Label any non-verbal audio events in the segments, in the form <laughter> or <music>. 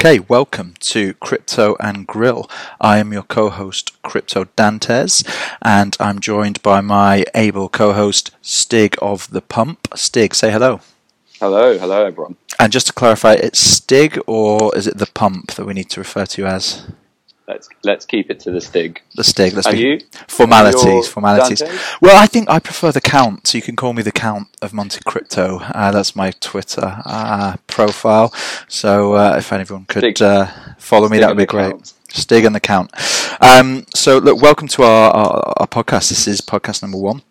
Okay, welcome to Crypto and Grill. I am your co-host Crypto Dantes, and I'm joined by my able co-host Stig of the Pump. Stig, say hello. Hello, hello everyone. And just to clarify, it's Stig or is it the Pump that we need to refer to you as? Let's let's keep it to the Stig. The Stig. Let's And be you? formalities. Formalities. Dante? Well, I think I prefer the Count, so you can call me the Count of Monte Crypto. Uh, that's my Twitter uh, profile. So uh, if anyone could Stig. uh, follow me, that would be great. Count. Stig and the Count. Um, so look, welcome to our, our, our podcast. This is podcast number one.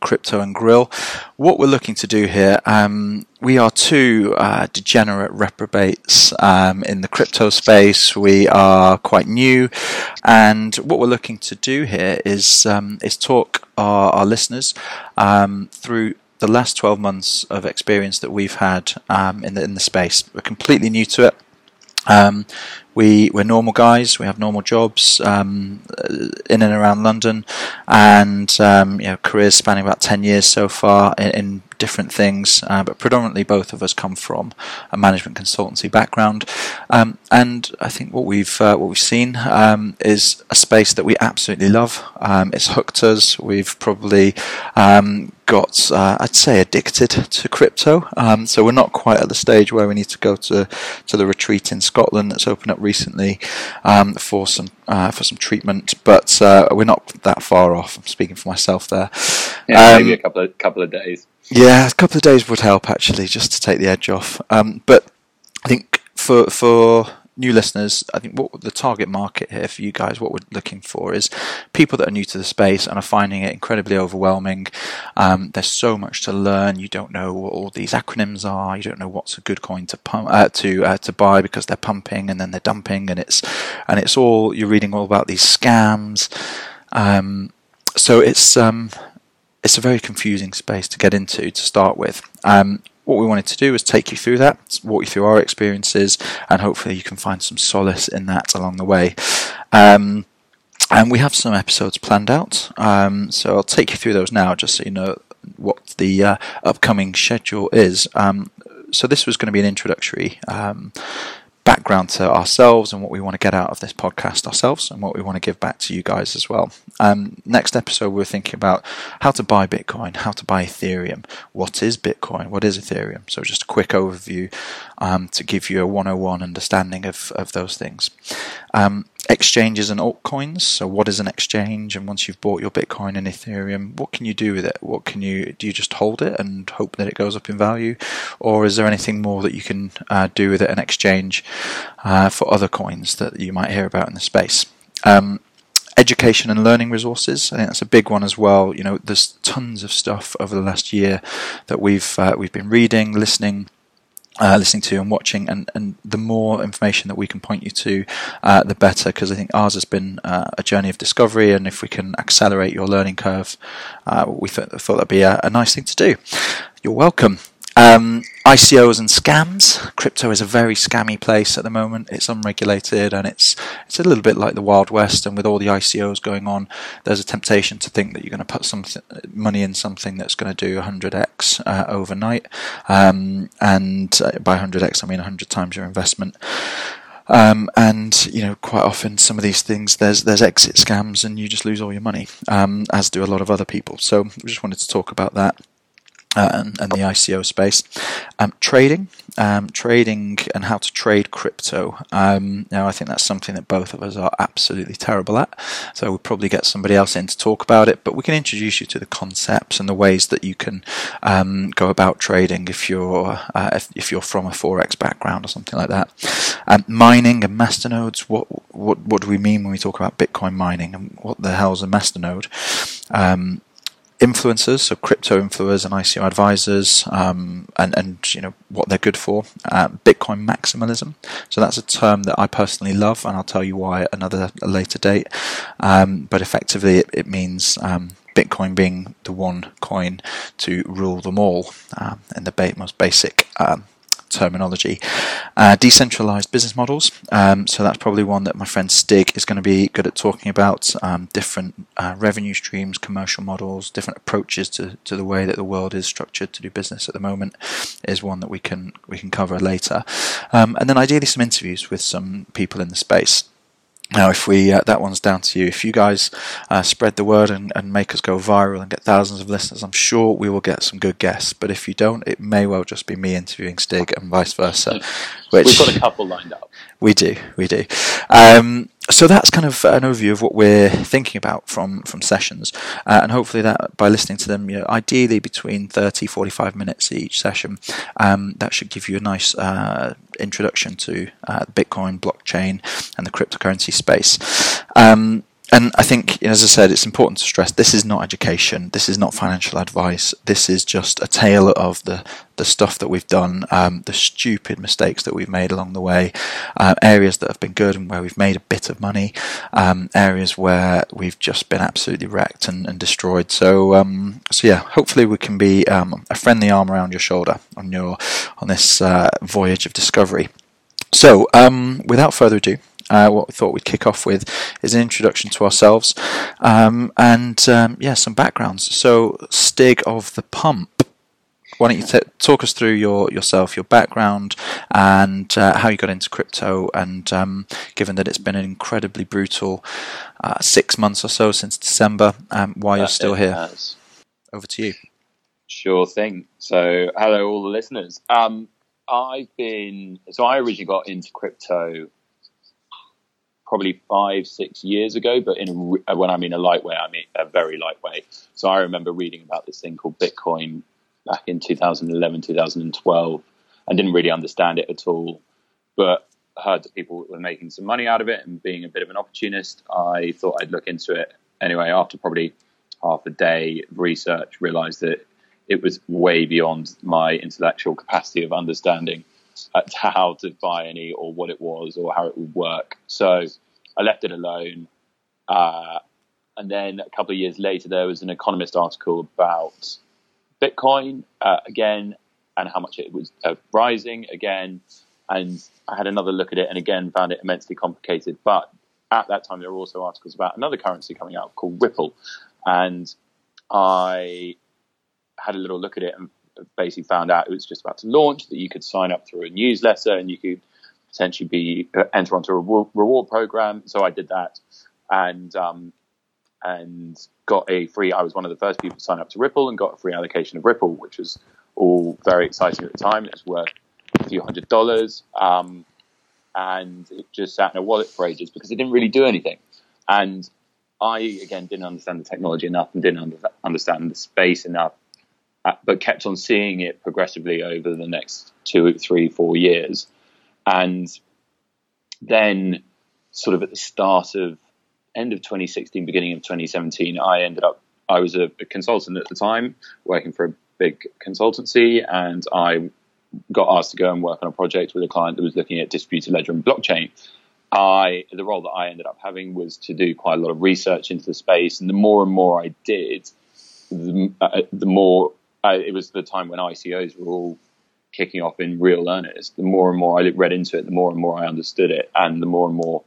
Crypto and Grill. What we're looking to do here, um, we are two uh, degenerate reprobates um, in the crypto space. We are quite new, and what we're looking to do here is um, is talk our, our listeners um, through the last 12 months of experience that we've had um, in the in the space. We're completely new to it. Um, we we're normal guys. We have normal jobs um, in and around London, and um, you know careers spanning about ten years so far in, in different things. Uh, but predominantly, both of us come from a management consultancy background, um, and I think what we've uh, what we've seen um, is a space that we absolutely love. Um, it's hooked us. We've probably um, got, uh, I'd say, addicted to crypto. Um, so we're not quite at the stage where we need to go to to the retreat in Scotland that's opened up recently um, for some uh, for some treatment, but uh, we're not that far off. I'm speaking for myself there. Yeah, Um, maybe a couple of couple of days. Yeah, a couple of days would help actually, just to take the edge off. Um, but I think for for new listeners, I think what the target market here for you guys, what we're looking for is people that are new to the space and are finding it incredibly overwhelming. Um, there's so much to learn. You don't know what all these acronyms are. You don't know what's a good coin to pump uh, to uh, to buy because they're pumping and then they're dumping, and it's and it's all you're reading all about these scams. Um, so it's um, it's a very confusing space to get into to start with. Um, what we wanted to do was take you through that, walk you through our experiences, and hopefully you can find some solace in that along the way. Um, and we have some episodes planned out, um, so I'll take you through those now, just so you know what the uh, upcoming schedule is. Um, so this was going to be an introductory um, background to ourselves and what we want to get out of this podcast ourselves and what we want to give back to you guys as well. Um, next episode, we're thinking about how to buy Bitcoin, how to buy Ethereum, what is Bitcoin, what is Ethereum. So, just a quick overview um, to give you a 101 understanding of, of those things. Um, exchanges and altcoins. So, what is an exchange? And once you've bought your Bitcoin and Ethereum, what can you do with it? What can you do? You just hold it and hope that it goes up in value, or is there anything more that you can uh, do with it and exchange uh, for other coins that you might hear about in the space? Um, education and learning resources. I think that's a big one as well. You know, there's tons of stuff over the last year that we've uh, we've been reading, listening. Uh, listening to and watching, and, and the more information that we can point you to, uh, the better. Because I think ours has been uh, a journey of discovery, and if we can accelerate your learning curve, uh, we th- thought that'd be a, a nice thing to do. You're welcome. Um, ICOs and scams. Crypto is a very scammy place at the moment. It's unregulated and it's it's a little bit like the Wild West. And with all the ICOs going on, there's a temptation to think that you're going to put some money in something that's going to do 100x uh, overnight. Um, and uh, by 100x, I mean 100 times your investment. Um, and you know, quite often some of these things there's there's exit scams, and you just lose all your money, um, as do a lot of other people. So we just wanted to talk about that uh, and, and the ICO space. Um, trading, um, trading, and how to trade crypto. Um, now, I think that's something that both of us are absolutely terrible at. So we'll probably get somebody else in to talk about it. But we can introduce you to the concepts and the ways that you can um, go about trading if you're uh, if, if you're from a forex background or something like that. Um, mining and masternodes. What what what do we mean when we talk about Bitcoin mining and what the hell's a masternode? Influencers, so crypto influencers and ICO advisors, um, and and you know what they're good for. Uh, Bitcoin maximalism, so that's a term that I personally love, and I'll tell you why at another later date. Um, but effectively, it, it means um, Bitcoin being the one coin to rule them all, um, in the ba- most basic um, terminology. Uh, decentralized business models. Um, so that's probably one that my friend Stig is going to be good at talking about. Um, different uh, revenue streams, commercial models, different approaches to, to the way that the world is structured to do business at the moment is one that we can we can cover later. Um, and then ideally some interviews with some people in the space. Now, if we uh, that one's down to you. If you guys uh, spread the word and, and, make us go viral and get thousands of listeners, I'm sure we will get some good guests. But if you don't, it may well just be me interviewing Stig and vice versa. Which we've got a couple lined up. We do, we do. Um, so that's kind of an overview of what we're thinking about from from sessions, uh, and hopefully that by listening to them, you know, ideally between 30, 45 minutes each session, um, that should give you a nice uh, introduction to uh, Bitcoin, blockchain, and the cryptocurrency space. Um, and I think, as I said, it's important to stress this is not education, this is not financial advice, this is just a tale of the, the stuff that we've done, um, the stupid mistakes that we've made along the way, uh, areas that have been good and where we've made a bit of money, um, areas where we've just been absolutely wrecked and, and destroyed. So, um, so yeah, hopefully we can be um, a friendly arm around your shoulder on your on this uh, voyage of discovery. So, um, without further ado, uh, what we thought we'd kick off with is an introduction to ourselves um, and um, yeah, some backgrounds. So, Stig of the Pump. Why don't you t- talk us through your yourself, your background, and uh, how you got into crypto? And um, given that it's been an incredibly brutal uh, six months or so since December, um, why you're still here? Has. Over to you. Sure thing. So, hello, all the listeners. Um, I've been so I originally got into crypto probably five, six years ago, but in a, uh, when I mean a light way, I mean a very light way. So I remember reading about this thing called Bitcoin back in 2011, 2012, and didn't really understand it at all, but heard that people were making some money out of it and being a bit of an opportunist. I thought I'd look into it anyway. After probably half a day of research, realized that it was way beyond my intellectual capacity of understanding <laughs> how to buy any or what it was or how it would work. So I left it alone. Uh, and then a couple of years later, there was an Economist article about Bitcoin uh, again and how much it was uh, rising again. And I had another look at it and again found it immensely complicated. But at that time, there were also articles about another currency coming out called Ripple. And I had a little look at it and basically found out it was just about to launch, that you could sign up through a newsletter and you could potentially be uh, enter onto a reward program. So I did that, and um, and got a free. I was one of the first people to sign up to Ripple and got a free allocation of Ripple, which was all very exciting at the time. It was worth a few hundred dollars, um, and it just sat in a wallet for ages because it didn't really do anything. And I again didn't understand the technology enough and didn't under, understand the space enough but kept on seeing it progressively over the next two, three, four years. And then, sort of at the start of end of 2016, beginning of 2017, I ended up, I was a, a consultant at the time, working for a big consultancy, and I got asked to go and work on a project with a client that was looking at distributed ledger and blockchain. I the role that I ended up having was to do quite a lot of research into the space, and the more and more I did, the, uh, the more It was the time when ICOs were all kicking off in real earnest. The more and more I read into it, the more and more I understood it, and the more and more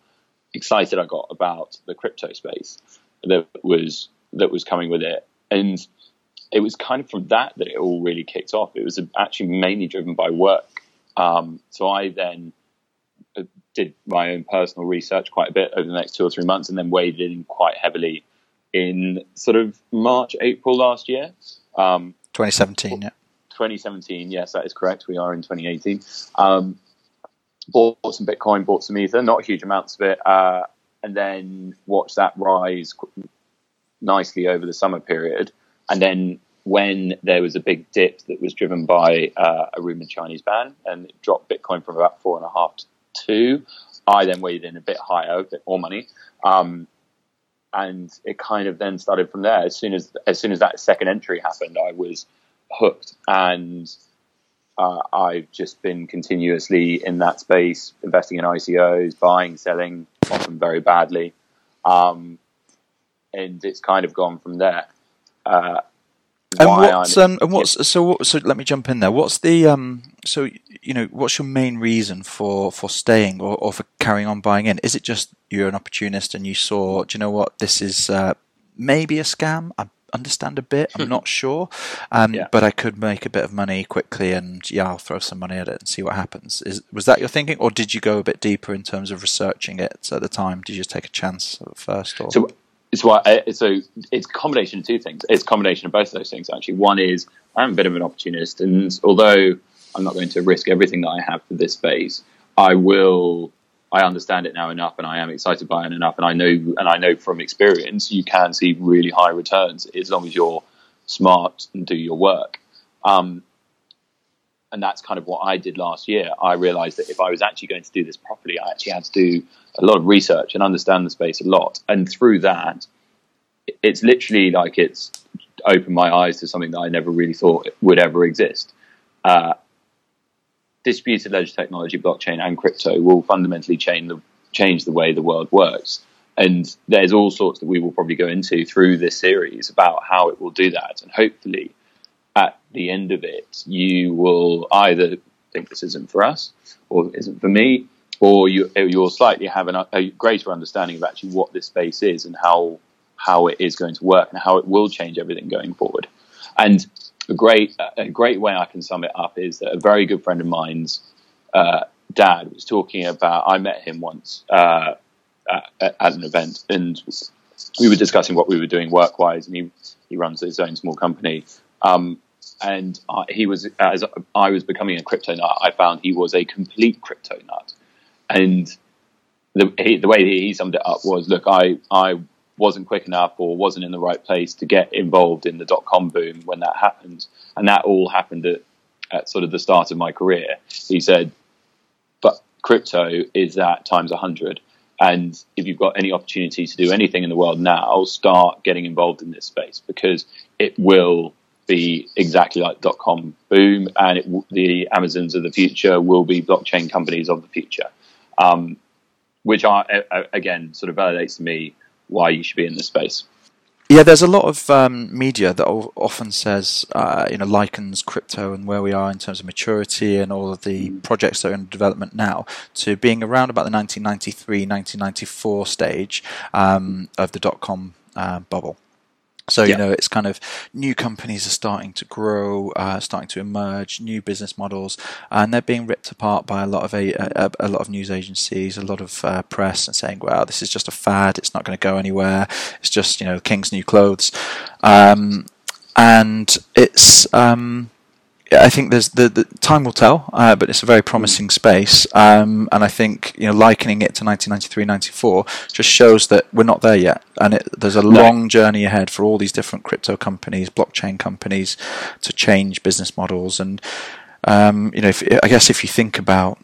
excited I got about the crypto space that was that was coming with it. And it was kind of from that that it all really kicked off. It was actually mainly driven by work. Um, so I then uh, did my own personal research quite a bit over the next two or three months, and then waded in quite heavily in sort of March, April last year. Um, 2017, yeah. 2017, yes, that is correct. We are in 2018. Um, bought some Bitcoin, bought some Ether, not huge amounts of it, uh, and then watched that rise nicely over the summer period. And then when there was a big dip that was driven by uh, a rumored Chinese ban and it dropped Bitcoin from about four and a half to two, I then weighed in a bit higher, a bit more money. Um, and it kind of then started from there. As soon as as soon as that second entry happened, I was hooked, and uh, I've just been continuously in that space, investing in ICOs, buying, selling, often very badly, um, and it's kind of gone from there. Uh, and what's um, and what's so what, so let me jump in there. What's the um so you know what's your main reason for for staying or, or for carrying on buying in? Is it just you're an opportunist and you saw do you know what this is uh, maybe a scam? I understand a bit. I'm not sure, um, yeah. but I could make a bit of money quickly and yeah, I'll throw some money at it and see what happens. Is was that your thinking, or did you go a bit deeper in terms of researching it at the time? Did you just take a chance at first? Or? So it's why uh, so it's a combination of two things. It's a combination of both of those things actually. One is I'm a bit of an opportunist, and although I'm not going to risk everything that I have for this space, I will. I understand it now enough, and I am excited by it enough, and I know, and I know from experience, you can see really high returns as long as you're smart and do your work. Um, and that's kind of what I did last year. I realized that if I was actually going to do this properly, I actually had to do a lot of research and understand the space a lot. And through that, it's literally like it's opened my eyes to something that I never really thought would ever exist. Uh, distributed ledger technology, blockchain, and crypto will fundamentally change the change the way the world works. And there's all sorts that we will probably go into through this series about how it will do that. And hopefully, the end of it, you will either think this isn't for us or isn't for me, or you, you'll slightly have an, a greater understanding of actually what this space is and how how it is going to work and how it will change everything going forward. And a great a great way I can sum it up is that a very good friend of mine's uh, dad was talking about. I met him once uh, at, at, an event, and we were discussing what we were doing work wise. And he he runs his own small company, um, and uh, he was as I was becoming a crypto nut, I found he was a complete crypto nut, and the he, the way he summed it up was, look, I I wasn't quick enough or wasn't in the right place to get involved in the dot com boom when that happened, and that all happened at, at sort of the start of my career. He said, but crypto is that times a hundred. And if you've got any opportunity to do anything in the world now, start getting involved in this space because it will be exactly like dot com boom, and it, the Amazons of the future will be blockchain companies of the future, um, which are again sort of validates to me why you should be in this space. Yeah, there's a lot of um, media that often says, uh, you know, likens crypto and where we are in terms of maturity and all of the mm. projects that are in development now to being around about the 1993, 1994 stage um, of the dot com uh, bubble. So you know, it's kind of new companies are starting to grow, uh, starting to emerge, new business models, and they're being ripped apart by a lot of a, a, a lot of news agencies, a lot of uh, press, and saying, "Well, this is just a fad; it's not going to go anywhere. It's just you know, king's new clothes," um, and it's um, I think there's the, the time will tell, uh, but it's a very promising space. Um, and I think you know likening it to 1993, 94 just shows that we're not there yet, and it, there's a no. long journey ahead for all these different crypto companies, blockchain companies, to change business models. And um, you know, if, I guess if you think about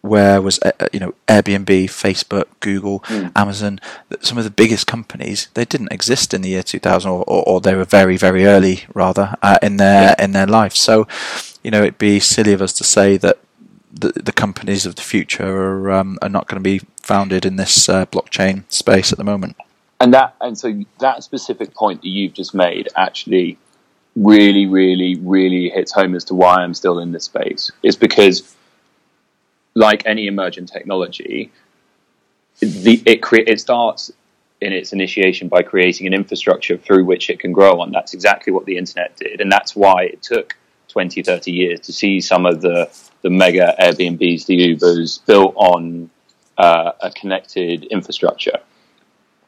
where was uh, you know Airbnb, Facebook, Google, mm. Amazon, some of the biggest companies they didn't exist in the year 2000, or, or, or they were very very early rather uh, in their yeah. in their life. So, you know, it'd be silly of us to say that the, the companies of the future are um, are not going to be founded in this uh, blockchain space at the moment. And that and so that specific point that you've just made actually really, really, really hits home as to why I'm still in this space. It's because like any emergent technology, the, it, cre- it starts in its initiation by creating an infrastructure through which it can grow on. That's exactly what the internet did. And that's why it took 20, 30 years to see some of the, the mega Airbnbs, the Ubers built on uh, a connected infrastructure.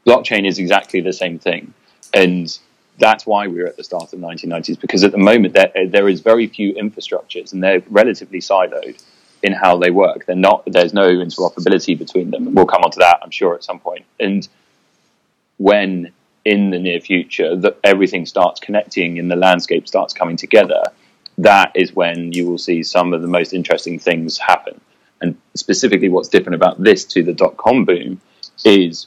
Blockchain is exactly the same thing. And that's why we're at the start of the 1990s, because at the moment there, there is very few infrastructures and they're relatively siloed in how they work. They're not. There's no interoperability between them. We'll come on to that, I'm sure, at some point. And when in the near future that everything starts connecting and the landscape starts coming together, that is when you will see some of the most interesting things happen. And specifically, what's different about this to the dot com boom is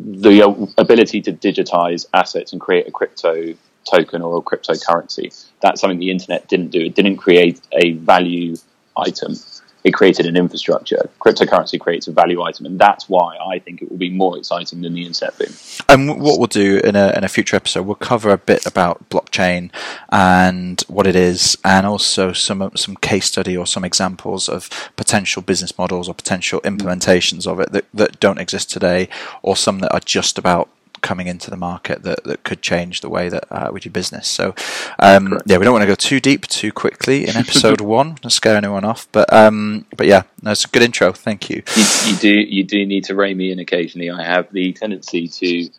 the ability to digitize assets and create a crypto token or a cryptocurrency. That's something the internet didn't do. It didn't create a value item. it created an infrastructure. Cryptocurrency creates a value item, and that's why I think it will be more exciting than the internet boom. And what we'll do in a in a future episode, we'll cover a bit about blockchain and what it is, and also some some case study or some examples of potential business models or potential implementations of it that, that don't exist today, or some that are just about coming into the market that, that could change the way that uh, we do business. So, um, yeah, we don't want to go too deep too quickly in <laughs> episode one to scare anyone off. But um, but yeah, that's a good intro. Thank you. you. You do you do need to rein me in occasionally. I have the tendency to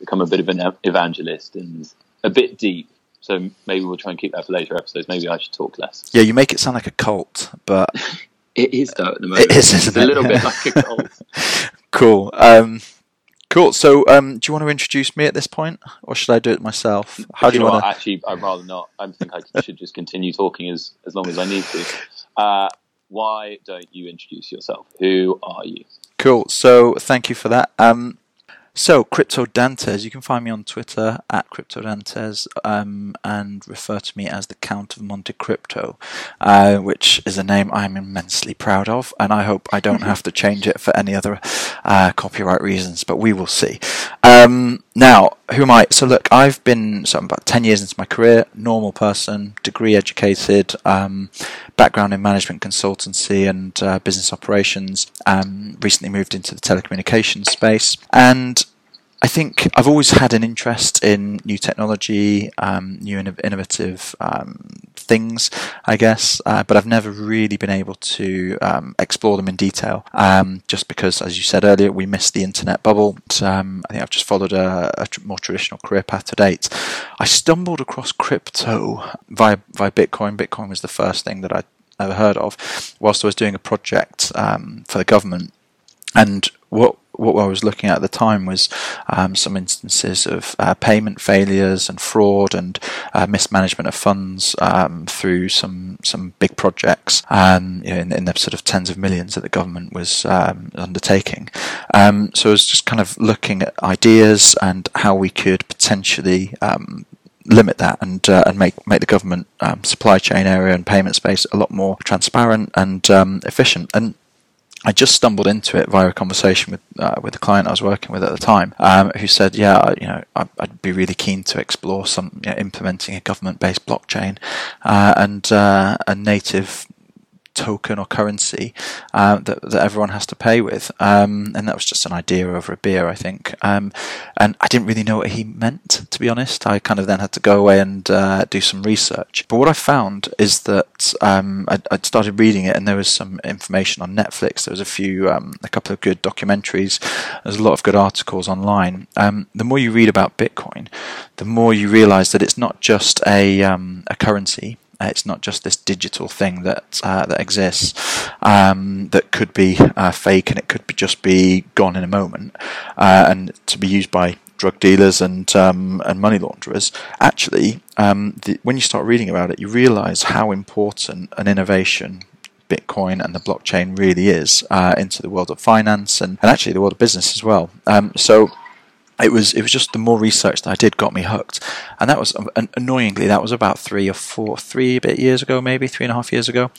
become a bit of an evangelist and a bit deep. So maybe we'll try and keep that for later episodes. Maybe I should talk less. Yeah, you make it sound like a cult, but <laughs> it is though at the moment. <laughs> It is, isn't it's a little bit like a cult. cool. Um, Cool. So, um, do you want to introduce me at this point, or should I do it myself? How do you, you want to? Actually, I'd rather not. I think I <laughs> should just continue talking as as long as I need to. Uh, why don't you introduce yourself? Who are you? Cool. So, thank you for that. Um, so, Crypto Dantes, you can find me on Twitter at Crypto Dantes um, and refer to me as the Count of Monte Crypto, uh, which is a name I'm immensely proud of, and I hope I don't <laughs> have to change it for any other uh, copyright reasons, but we will see. Um, now, who am I? So, look, I've been so I'm about 10 years into my career, normal person, degree educated, um, background in management consultancy and uh, business operations, um, recently moved into the telecommunications space, and I think I've always had an interest in new technology, um, new innovative um, things, I guess, uh, but I've never really been able to um, explore them in detail. Um, just because, as you said earlier, we missed the internet bubble. Um, I think I've just followed a, a tr- more traditional career path to date. I stumbled across crypto via via Bitcoin. Bitcoin was the first thing that I ever heard of whilst I was doing a project um, for the government. And what what I was looking at at the time was um, some instances of uh, payment failures and fraud and uh, mismanagement of funds um, through some some big projects um, in, in, the sort of tens of millions that the government was um, undertaking. Um, so I was just kind of looking at ideas and how we could potentially um, limit that and uh, and make make the government um, supply chain area and payment space a lot more transparent and um, efficient. And I just stumbled into it via a conversation with uh, with the client I was working with at the time, um, who said, "Yeah, you know, I'd, be really keen to explore some you know, implementing a government-based blockchain. Uh, and uh, a native token or currency uh, that, that everyone has to pay with. Um, and that was just an idea over a beer, I think. Um, and I didn't really know what he meant, to be honest. I kind of then had to go away and uh, do some research. But what I found is that um, I, would started reading it, and there was some information on Netflix. There was a few, um, a couple of good documentaries. There's a lot of good articles online. Um, the more you read about Bitcoin, the more you realize that it's not just a, um, a currency it's not just this digital thing that uh, that exists um, that could be uh, fake and it could be just be gone in a moment uh, and to be used by drug dealers and um, and money launderers. Actually, um, the, when you start reading about it, you realise how important an innovation Bitcoin and the blockchain really is uh, into the world of finance and, and actually the world of business as well. Um, so it was it was just the more research that I did got me hooked, and that was annoyingly that was about three or four three bit years ago, maybe three and a half years ago,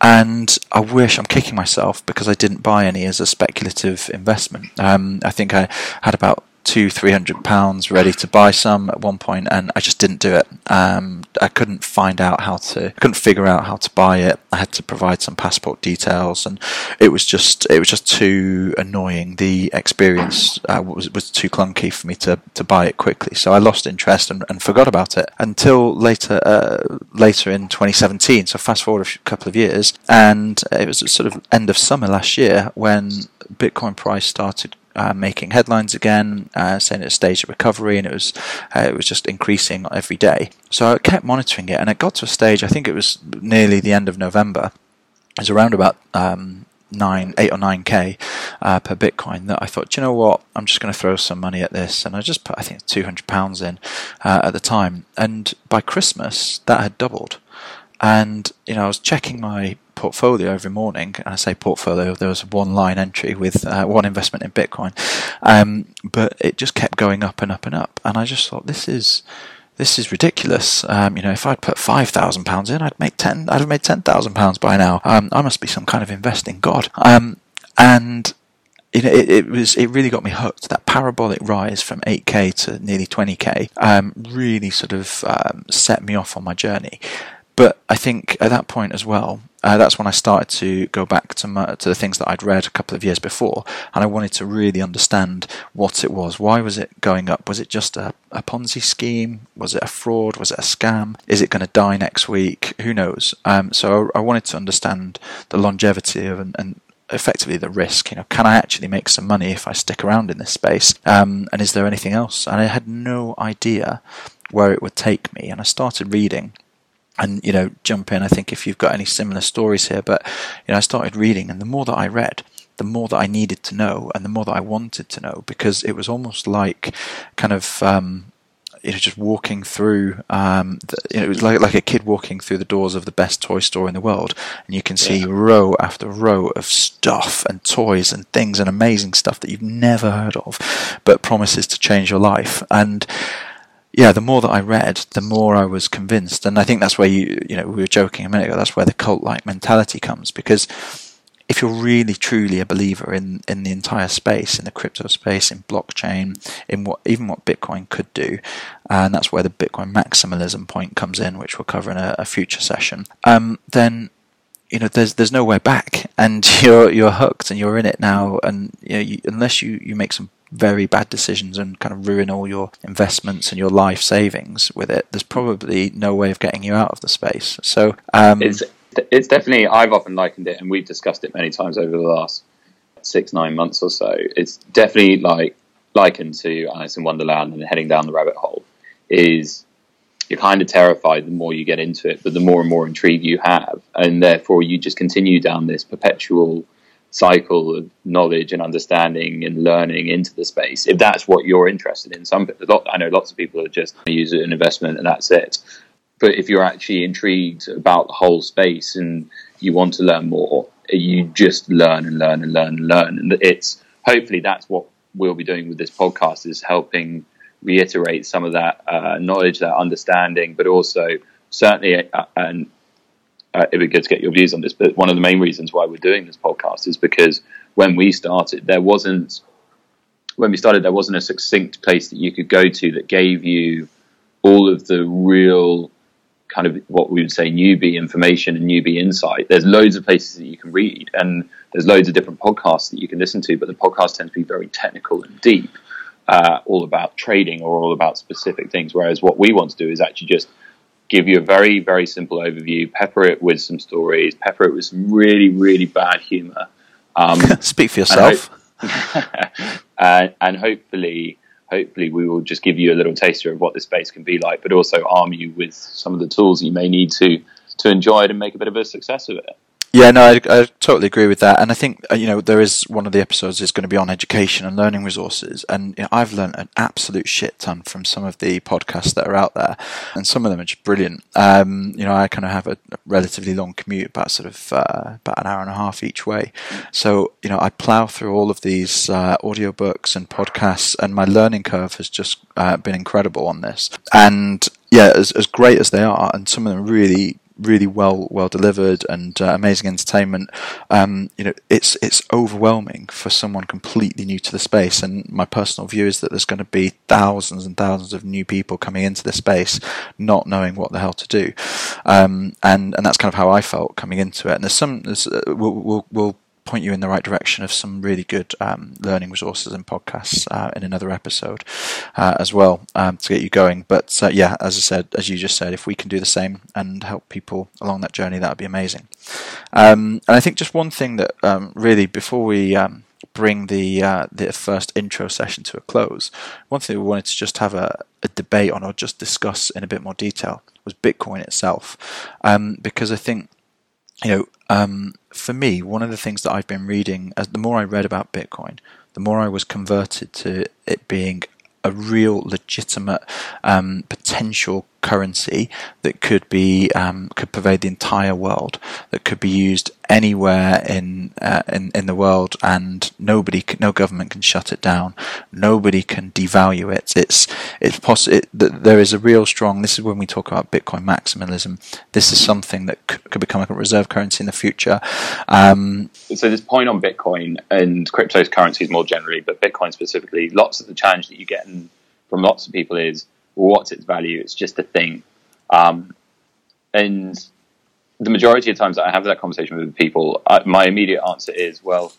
and I wish I'm kicking myself because I didn't buy any as a speculative investment. Um, I think I had about two, three hundred pounds ready to buy some at one point, and I just didn't do it. Um, I couldn't find out how to, couldn't figure out how to buy it. I had to provide some passport details, and it was just, it was just too annoying. The experience uh, was was too clunky for me to to buy it quickly, so I lost interest and, and forgot about it until later, uh, later in 2017. So fast forward a couple of years, and it was sort of end of summer last year when Bitcoin price started uh, making headlines again, uh, saying it's stage of recovery, and it was uh, it was just increasing every day. So I kept monitoring it, and it got to a stage. I think it was nearly the end of November. It was around about um, nine, eight or nine k uh, per Bitcoin. That I thought, you know what, I'm just going to throw some money at this, and I just put I think two hundred pounds in uh, at the time, and by Christmas that had doubled. And you know, I was checking my portfolio every morning. And I say portfolio, there was one line entry with uh, one investment in Bitcoin, um, but it just kept going up and up and up. And I just thought, this is this is ridiculous. Um, you know, if I'd put five thousand pounds in, I'd make ten. I'd have made ten thousand pounds by now. Um, I must be some kind of investing god. Um, and it, it, it, was it really got me hooked. That parabolic rise from 8k to nearly 20k um, really sort of um, set me off on my journey. But I think at that point as well, uh, that's when I started to go back to my, to the things that I'd read a couple of years before, and I wanted to really understand what it was. Why was it going up? Was it just a, a Ponzi scheme? Was it a fraud? Was it a scam? Is it going to die next week? Who knows? Um, so I, wanted to understand the longevity of and, and effectively the risk. You know, can I actually make some money if I stick around in this space? Um, and is there anything else? And I had no idea where it would take me. And I started reading and you know jump in i think if you've got any similar stories here but you know i started reading and the more that i read the more that i needed to know and the more that i wanted to know because it was almost like kind of um, you know, just walking through, um, the, you know, it was like like a kid walking through the doors of the best toy store in the world, and you can see yeah. row after row of stuff and toys and things and amazing stuff that you've never heard of, but promises to change your life. And yeah, the more that I read, the more I was convinced, and I think that's where you, you know, we were joking a minute ago. That's where the cult-like mentality comes because if you're really truly a believer in in the entire space, in the crypto space, in blockchain, in what even what Bitcoin could do, and that's where the Bitcoin maximalism point comes in, which we'll cover in a, a future session. Um, then you know there's there's no way back, and <laughs> you're you're hooked, and you're in it now, and you know, you, unless you you make some very bad decisions and kind of ruin all your investments and your life savings with it, there's probably no way of getting you out of the space. So um, it's it's definitely I've often likened it, and we've discussed it many times over the last six nine months or so. It's definitely like likened to Alice in Wonderland and heading down the rabbit hole. Is you're kind of terrified the more you get into it, but the more and more intrigue you have, and therefore you just continue down this perpetual cycle of knowledge and understanding and learning into the space if that's what you're interested in. Some lot, i know lots of people are just use it an investment and that's it. But if you're actually intrigued about the whole space and you want to learn more you just learn and learn and learn and learn. And it's hopefully that's what we'll be doing with this podcast is helping reiterate some of that uh, knowledge that understanding but also certainly uh, and uh, it'd be good to get your views on this. But one of the main reasons why we're doing this podcast is because when we started, there wasn't when we started there wasn't a succinct place that you could go to that gave you all of the real kind of what we would say newbie information and newbie insight. There's loads of places that you can read, and there's loads of different podcasts that you can listen to, but the podcasts tend to be very technical and deep, uh, all about trading or all about specific things. Whereas what we want to do is actually just give you a very, very simple overview, pepper it with some stories, pepper it with some really, really bad humor. Um, <laughs> Speak for yourself. And, <laughs> and, and, hopefully, hopefully, we will just give you a little taster of what this space can be like, but also arm you with some of the tools you may need to to enjoy it and make a bit of a success of it. Yeah, no, I, I, totally agree with that, and I think uh, you know there is one of the episodes is going to be on education and learning resources, and you know, I've learned an absolute shit ton from some of the podcasts that are out there, and some of them are just brilliant. Um, you know, I kind of have a, relatively long commute, about sort of uh, about an hour and a half each way, so you know I plow through all of these uh, audiobooks and podcasts, and my learning curve has just uh, been incredible on this, and yeah, as as great as they are, and some of them really really well well delivered and uh, amazing entertainment. Um, you know, it's it's overwhelming for someone completely new to the space. And my personal view is that there's going to be thousands and thousands of new people coming into the space, not knowing what the hell to do. Um, and and that's kind of how I felt coming into it. And there's some there's, uh, we'll, we'll, we'll point you in the right direction of some really good um, learning resources and podcasts uh, in another episode uh, as well um, to get you going. But uh, yeah, as I said, as you just said, if we can do the same and help people along that journey, that would be amazing. Um, and I think just one thing that um, really before we um, bring the uh, the first intro session to a close, one thing we wanted to just have a, a debate on or just discuss in a bit more detail was Bitcoin itself, um, because I think you know, um, for me, one of the things that I've been reading, as the more I read about Bitcoin, the more I was converted to it being a real legitimate um, potential currency that could be um, could pervade the entire world, that could be used anywhere in uh, in in the world, and nobody, can, no government can shut it down. Nobody can devalue it. It's it's possible. It, there is a real strong. This is when we talk about Bitcoin maximalism. This is something that c- could become a reserve currency in the future. Um, so this point on Bitcoin and cryptocurrencies more generally, but Bitcoin specifically, lots of the challenge that you get in, from lots of people is what's its value? It's just a thing. Um, and the majority of times I have that conversation with people, I, my immediate answer is, well,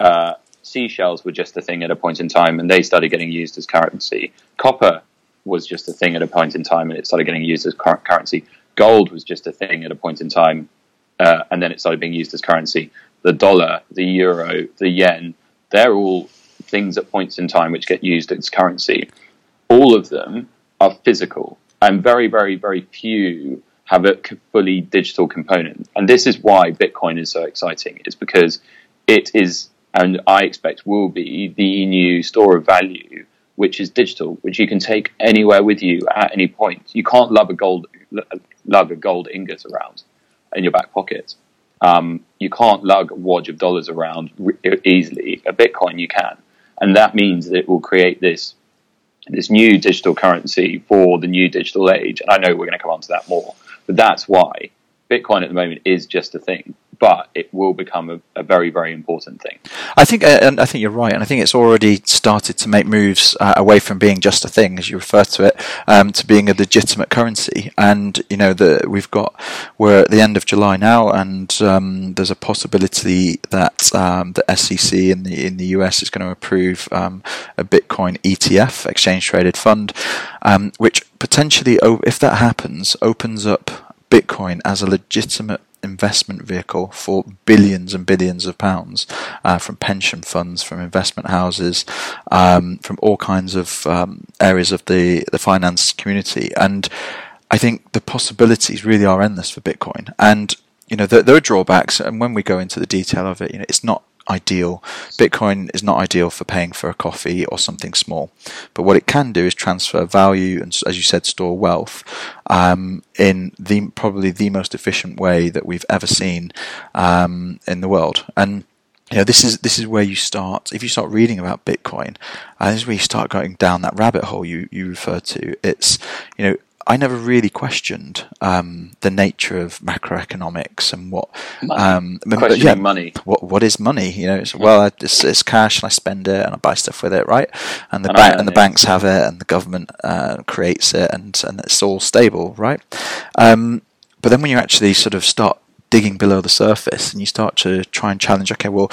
uh, seashells were just a thing at a point in time, and they started getting used as currency. Copper was just a thing at a point in time, and it started getting used as currency. Gold was just a thing at a point in time, uh, and then it started being used as currency. The dollar, the euro, the yen, they're all things at points in time which get used as currency. All of them are physical, and very, very, very few have a fully digital component. And this is why Bitcoin is so exciting, is because it is, and I expect will be, the new store of value, which is digital, which you can take anywhere with you at any point. You can't lug a gold, lug a gold ingot around in your back pocket. Um, you can't lug a wad of dollars around easily. A Bitcoin you can, and that means that it will create this this new digital currency for the new digital age. And I know we're going to come on to that more, but that's why Bitcoin at the moment is just a thing but it will become a, a, very, very important thing. I think, uh, and I think you're right, and I think it's already started to make moves uh, away from being just a thing, as you refer to it, um, to being a legitimate currency. And you know, the, we've got we're at the end of July now, and um, there's a possibility that um, the SEC in the in the US is going to approve um, a Bitcoin ETF, exchange traded fund, um, which potentially, if that happens, opens up Bitcoin as a legitimate investment vehicle for billions and billions of pounds uh, from pension funds, from investment houses, um, from all kinds of um, areas of the, the finance community. And I think the possibilities really are endless for Bitcoin. And you know, there, there, are drawbacks, and when we go into the detail of it, you know, it's not ideal. Bitcoin is not ideal for paying for a coffee or something small, but what it can do is transfer value and, as you said, store wealth um, in the probably the most efficient way that we've ever seen um, in the world. And you know, this is this is where you start. If you start reading about Bitcoin, uh, this is where you start going down that rabbit hole you you refer to. It's you know I never really questioned um, the nature of macroeconomics and what money. Um, yeah, money. What what is money? You know, it's, well, it's, it's, cash, and I spend it, and I buy stuff with it, right? And the and, ba- and the banks have it, and the government uh, creates it, and and it's all stable, right? Um, but then when you actually sort of start digging below the surface, and you start to try and challenge, okay, well,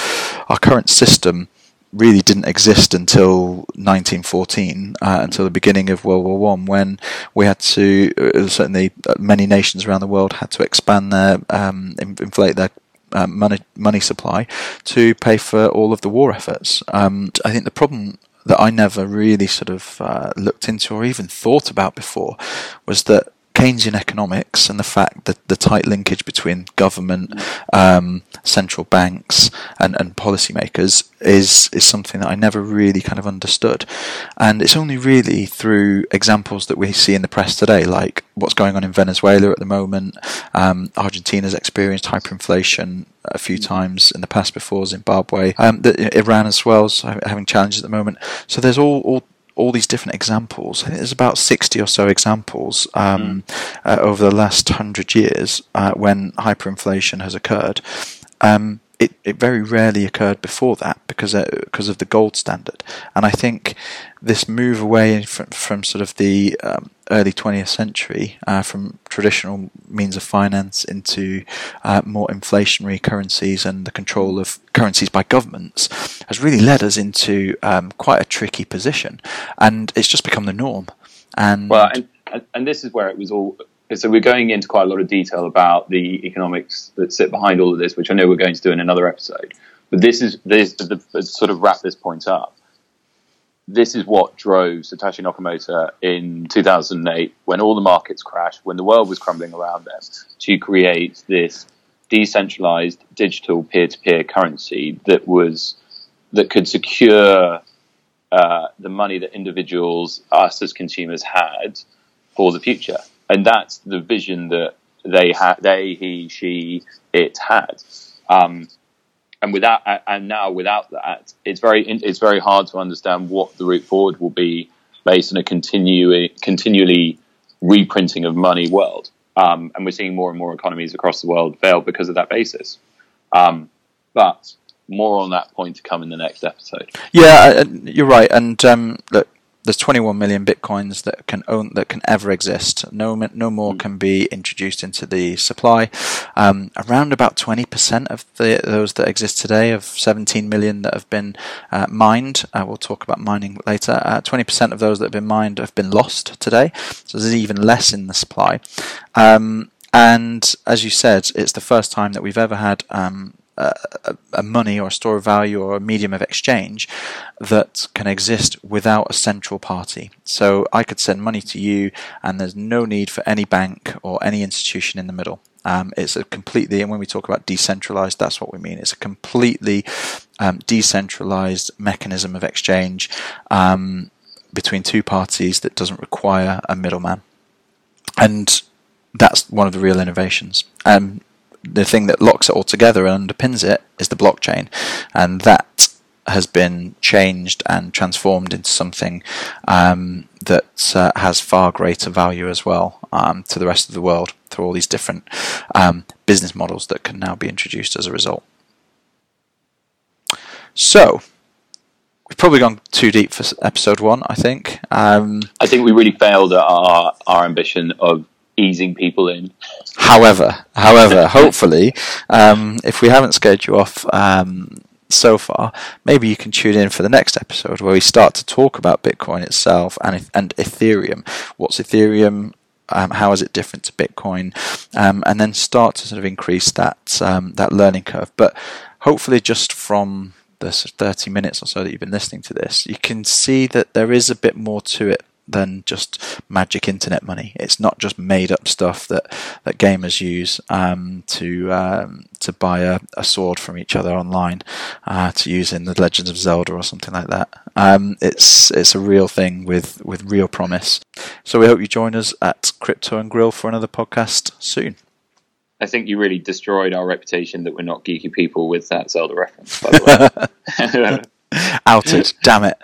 our current system really didn't exist until 1914, uh, until the beginning of World War One, when we had to uh, certainly uh, many nations around the world had to expand their um, inflate their uh, money money supply to pay for all of the war efforts. Um, I think the problem that I never really sort of uh, looked into or even thought about before was that Keynesian economics and the fact that the tight linkage between government, um, central banks, and, and policymakers is is something that I never really kind of understood, and it's only really through examples that we see in the press today, like what's going on in Venezuela at the moment. Um, Argentina's experienced hyperinflation a few times in the past before Zimbabwe. Um, the, Iran as well is having challenges at the moment. So there's all all all these different examples. I think there's about 60 or so examples um, mm. uh, over the last hundred years uh, when hyperinflation has occurred. Um, it, it very rarely occurred before that because uh, because of the gold standard, and I think this move away from, from sort of the um, early 20th century, uh, from traditional means of finance into uh, more inflationary currencies and the control of currencies by governments, has really led us into um, quite a tricky position, and it's just become the norm. And well, and, and this is where it was all so we're going into quite a lot of detail about the economics that sit behind all of this, which I know we're going to do in another episode. But this is this to sort of wrap this point up. This is what drove Satoshi Nakamoto in 2008, when all the markets crashed, when the world was crumbling around them, to create this decentralized digital peer-to-peer currency that was that could secure uh, the money that individuals, us as consumers, had for the future and that's the vision that they had, they, he, she, it had. Um, and without, and now without that, it's very, it's very hard to understand what the route forward will be based on a continue, continually reprinting of money world. Um, and we're seeing more and more economies across the world fail because of that basis. Um, but more on that point to come in the next episode. Yeah, you're right. And um, look, there's 21 million bitcoins that can own that can ever exist. No, no more mm. can be introduced into the supply. Um, around about 20% of the, those that exist today, of 17 million that have been uh, mined, uh, we'll talk about mining later. Uh, 20% of those that have been mined have been lost today, so there's even less in the supply. Um, and as you said, it's the first time that we've ever had um, a, money or a store of value or a medium of exchange that can exist without a central party. So I could send money to you, and there's no need for any bank or any institution in the middle. Um, it's a completely, and when we talk about decentralized, that's what we mean. It's a completely um, decentralized mechanism of exchange um, between two parties that doesn't require a middleman. And that's one of the real innovations. Um, the thing that locks it all together and underpins it is the blockchain, and that has been changed and transformed into something um, that uh, has far greater value as well um, to the rest of the world through all these different um, business models that can now be introduced as a result. So, we've probably gone too deep for episode one. I think. Um, I think we really failed at our our ambition of easing people in. However, however, <laughs> hopefully, um, if we haven't scared you off um, so far, maybe you can tune in for the next episode where we start to talk about Bitcoin itself and and Ethereum. What's Ethereum? Um, how is it different to Bitcoin? Um, and then start to sort of increase that um, that learning curve. But hopefully, just from the 30 minutes or so that you've been listening to this, you can see that there is a bit more to it than just magic internet money. It's not just made up stuff that, that gamers use um, to um, to buy a, a, sword from each other online uh, to use in the Legends of Zelda or something like that. Um, it's it's a real thing with with real promise. So we hope you join us at Crypto and Grill for another podcast soon. I think you really destroyed our reputation that we're not geeky people with that Zelda reference. By the <laughs> way. <laughs> <laughs> Outed. Damn it.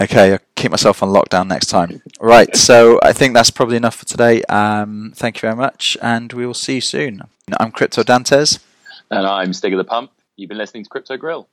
Okay, I'll keep myself on lockdown next time. Right, so I think that's probably enough for today. Um, thank you very much, and we will see you soon. I'm Crypto Dantes. And I'm Stig of the Pump. You've been listening to Crypto Grill.